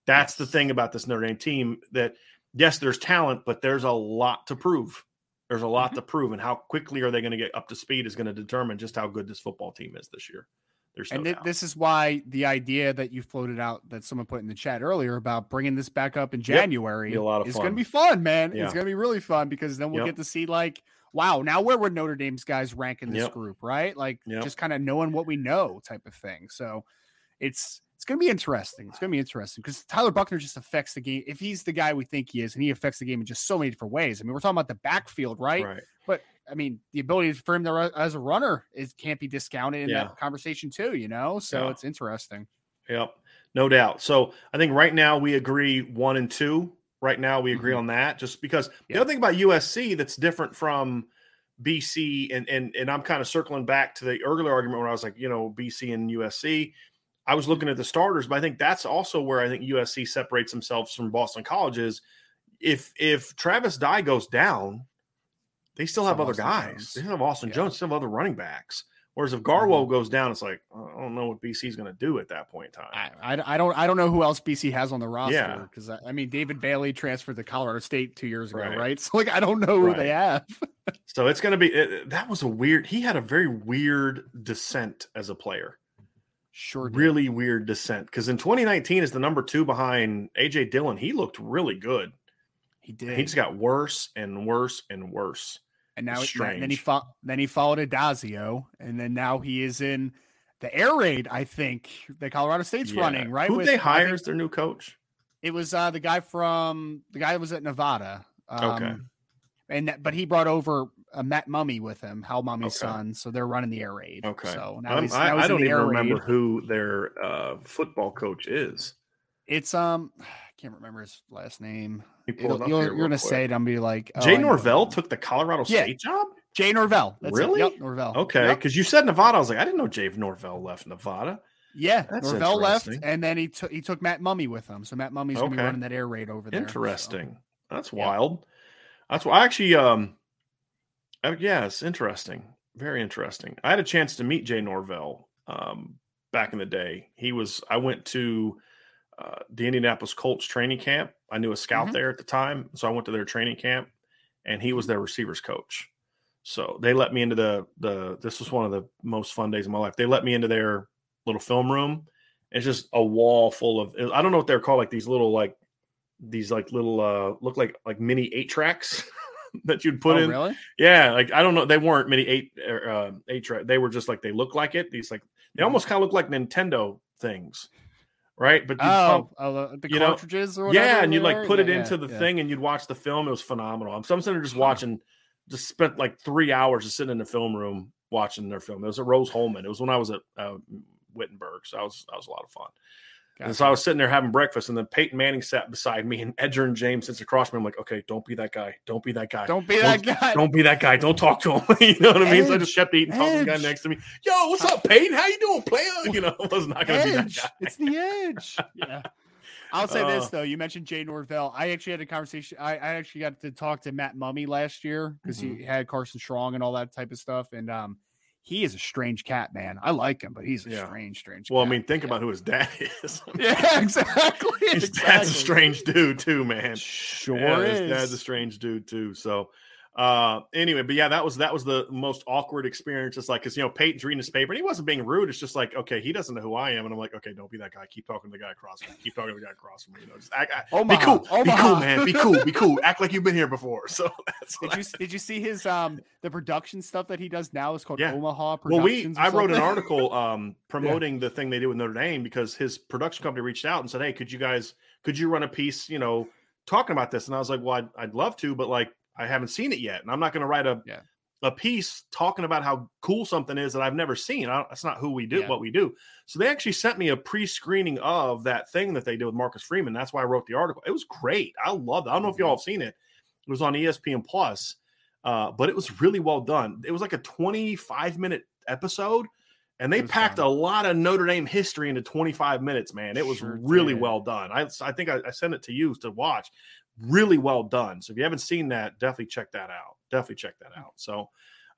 Speaker 1: That's the thing about this Notre Dame team that yes, there's talent, but there's a lot to prove. There's a lot
Speaker 2: Mhm.
Speaker 1: to prove, and how quickly are they going to get up to speed is going to determine just how good this football team is this year. There's no
Speaker 2: and
Speaker 1: doubt.
Speaker 2: this is why the idea that you floated out that someone put in the chat earlier about bringing this back up in January
Speaker 1: Be a lot of
Speaker 2: is going to be fun, man.
Speaker 1: Yeah.
Speaker 2: It's going to be really fun because then we'll
Speaker 1: Yep.
Speaker 2: get to see like, wow, now where would Notre Dame's guys rank in this
Speaker 1: Yep.
Speaker 2: group, right? Like
Speaker 1: Yep.
Speaker 2: just kind of knowing what we know type of thing. So it's it's going to be interesting. It's going to be interesting because Tyler Buchner just affects the game. If he's the guy we think he is, and he affects the game in just so many different ways. I mean, we're talking about the backfield, right?
Speaker 1: right.
Speaker 2: I mean, the ability for him to run as a runner is can't be discounted in
Speaker 1: Yeah.
Speaker 2: that conversation too. You know, so
Speaker 1: Yeah.
Speaker 2: it's interesting.
Speaker 1: Yep, no doubt. So I think right now we agree one and two. Right now we agree
Speaker 2: Mhm.
Speaker 1: on that, just because the other thing about USC that's different from BC, and and and I'm kind of circling back to the earlier argument when I was like, you know, BC and USC. I was looking at the starters, but I think that's also where I think USC separates themselves from Boston Colleges. If if Travis Dye goes down, they still have other
Speaker 2: Austin
Speaker 1: guys.
Speaker 2: Jones.
Speaker 1: They still have Austin
Speaker 2: Yeah.
Speaker 1: Jones, still have other running backs. Whereas if mm-hmm. Garwo goes down, it's like uh, I don't know what BC is going to do at that point in time.
Speaker 2: I, I, I don't I don't know who else BC has on the roster
Speaker 1: Yeah.
Speaker 2: because I, I mean David Bailey transferred to Colorado State two years ago,
Speaker 1: Right.
Speaker 2: right? So like I don't know who
Speaker 1: Right.
Speaker 2: they have.
Speaker 1: So it's going to be it, that was a weird. He had a very weird descent as a player.
Speaker 2: Sure, did.
Speaker 1: Really weird descent because in 2019 is the number two behind AJ Dillon, he looked really good.
Speaker 2: he did.
Speaker 1: He just got worse and worse and worse.
Speaker 2: And now
Speaker 1: it's
Speaker 2: then he
Speaker 1: strange.
Speaker 2: fo- then he followed Addazio, and then now he is in the air raid. I think that Colorado State's
Speaker 1: Yeah.
Speaker 2: running right.
Speaker 1: Who
Speaker 2: with-
Speaker 1: they
Speaker 2: I
Speaker 1: hire as their new coach?
Speaker 2: It was uh, the guy from the guy that was at Nevada. Um,
Speaker 1: Okay.
Speaker 2: And that, but he brought over uh, Matt Mumme with him, Hal Mumme's
Speaker 1: Okay.
Speaker 2: son. So they're running the air raid.
Speaker 1: Okay.
Speaker 2: So now he's, now he's
Speaker 1: I
Speaker 2: in
Speaker 1: don't even remember
Speaker 2: raid.
Speaker 1: who their uh, football coach is.
Speaker 2: It's um, I can't remember his last name.
Speaker 1: Let me pull
Speaker 2: It'll-
Speaker 1: it up
Speaker 2: you're you're gonna say it. I'm gonna be like oh,
Speaker 1: Jay Norvell took the Colorado
Speaker 2: Yeah.
Speaker 1: State job.
Speaker 2: Jay Norvell. That's
Speaker 1: Really?
Speaker 2: It. Yep, Norvell.
Speaker 1: Okay,
Speaker 2: Yep.
Speaker 1: because you said Nevada, I was like, I didn't know Jay Norvell left Nevada.
Speaker 2: Yeah,
Speaker 1: That's
Speaker 2: Norvell left, and then he took he took Matt Mumme with him. So Matt Mumme's gonna be running that air raid over there. so.
Speaker 1: Interesting. That's
Speaker 2: Yeah.
Speaker 1: wild. That's why I actually um Uh, yes, interesting. Very interesting. I had a chance to meet Jay Norvell um, back in the day. He was. I went to uh, the Indianapolis Colts training camp. I knew a scout
Speaker 2: Mhm.
Speaker 1: there at the time, so I went to their training camp, and he was their receivers coach. So they let me into the the. This was one of the most fun days of my life. They let me into their little film room. It's just a wall full of. I don't know what they're called, like these little like these like little uh look like like mini eight tracks that you'd put
Speaker 2: oh,
Speaker 1: in.
Speaker 2: really?
Speaker 1: Yeah, like I don't know, they weren't mini eight uh, eight track. They were just like they look like it. These like they
Speaker 2: Mhm.
Speaker 1: almost kind of look like Nintendo things, right? But you
Speaker 2: Oh,
Speaker 1: pump-
Speaker 2: oh, the-
Speaker 1: you know,
Speaker 2: cartridges or whatever.
Speaker 1: yeah, and you like put it
Speaker 2: Yeah,
Speaker 1: into the
Speaker 2: yeah.
Speaker 1: thing, and you'd watch the film. It was phenomenal. I'm some sitting there just watching, just spent like three hours just sitting in the film room watching their film. It was at Rose-Hulman. It was when I was at uh, Wittenberg, so that was that was a lot of fun. And so I was sitting there having breakfast, and then Peyton Manning sat beside me, and Edgerrin James sits across me. I'm like, okay, don't be that guy. Don't be that guy.
Speaker 2: Don't be that guy.
Speaker 1: Don't be that guy. Don't talk to him. you know what I mean? So I just
Speaker 2: Edge,
Speaker 1: kept eating, talking to the guy next to me. Yo, what's up, Peyton? How you doing, player? You know, I was not going to be that guy.
Speaker 2: It's the edge. Yeah. I'll say this
Speaker 1: Uh,
Speaker 2: though. You mentioned Jay Norvell. I actually had a conversation. I, I actually got to talk to Matt Mumme last year because
Speaker 1: Mm-hmm.
Speaker 2: he had Carson Strong and all that type of stuff. And um, he is a strange cat, man. I like him, but he's a
Speaker 1: Yeah.
Speaker 2: strange, strange.
Speaker 1: Well, I mean, think
Speaker 2: Yeah.
Speaker 1: about who his dad is.
Speaker 2: Yeah, exactly.
Speaker 1: his
Speaker 2: exactly.
Speaker 1: dad's a strange dude too, man.
Speaker 2: Sure
Speaker 1: Yeah,
Speaker 2: is.
Speaker 1: his dad's a strange dude too. So, uh, anyway, but yeah, that was that was the most awkward experience. It's like because you know Peyton's reading his paper and he wasn't being rude. It's just like okay, he doesn't know who I am, and I'm like, okay, don't be that guy. Keep talking to the guy across from me. Keep talking to the guy across from me. You know, just act, act- be
Speaker 2: Omaha,
Speaker 1: cool, be cool, man. Be cool, be cool. Act like you've been here before. So
Speaker 2: Did you did you see his um the production stuff that he does now is called
Speaker 1: Yeah.
Speaker 2: Omaha
Speaker 1: Well, we
Speaker 2: Productions?
Speaker 1: I wrote an article um, promoting the thing they do with Notre Dame because his production company reached out and said, "Hey, could you guys could you run a piece, you know, talking about this?" And I was like, "Well, I'd, I'd love to, but like I haven't seen it yet, and I'm not going to write a
Speaker 2: Yeah.
Speaker 1: a piece talking about how cool something is that I've never seen. I, that's not who we do,
Speaker 2: Yeah.
Speaker 1: what we do." So they actually sent me a pre-screening of that thing that they did with Marcus Freeman. That's why I wrote the article. It was great. I loved it. I don't know if
Speaker 2: Mm-hmm.
Speaker 1: y'all have seen it. It was on ESPN Plus, uh, but it was really well done. It was like a 25 minute episode, and they packed
Speaker 2: fun.
Speaker 1: a lot of Notre Dame history into 25 minutes. Man, it was
Speaker 2: Sure
Speaker 1: really
Speaker 2: did.
Speaker 1: well done. I I think I, I sent it to you to watch. Really well done. So if you haven't seen that, definitely check that out. Definitely check that out. So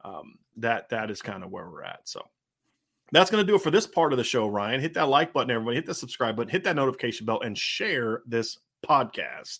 Speaker 1: um, that that is kind of where we're at. So that's going to do it for this part of the show, Ryan. Hit that like button, everybody. Hit that subscribe button, hit that notification bell, and share this podcast.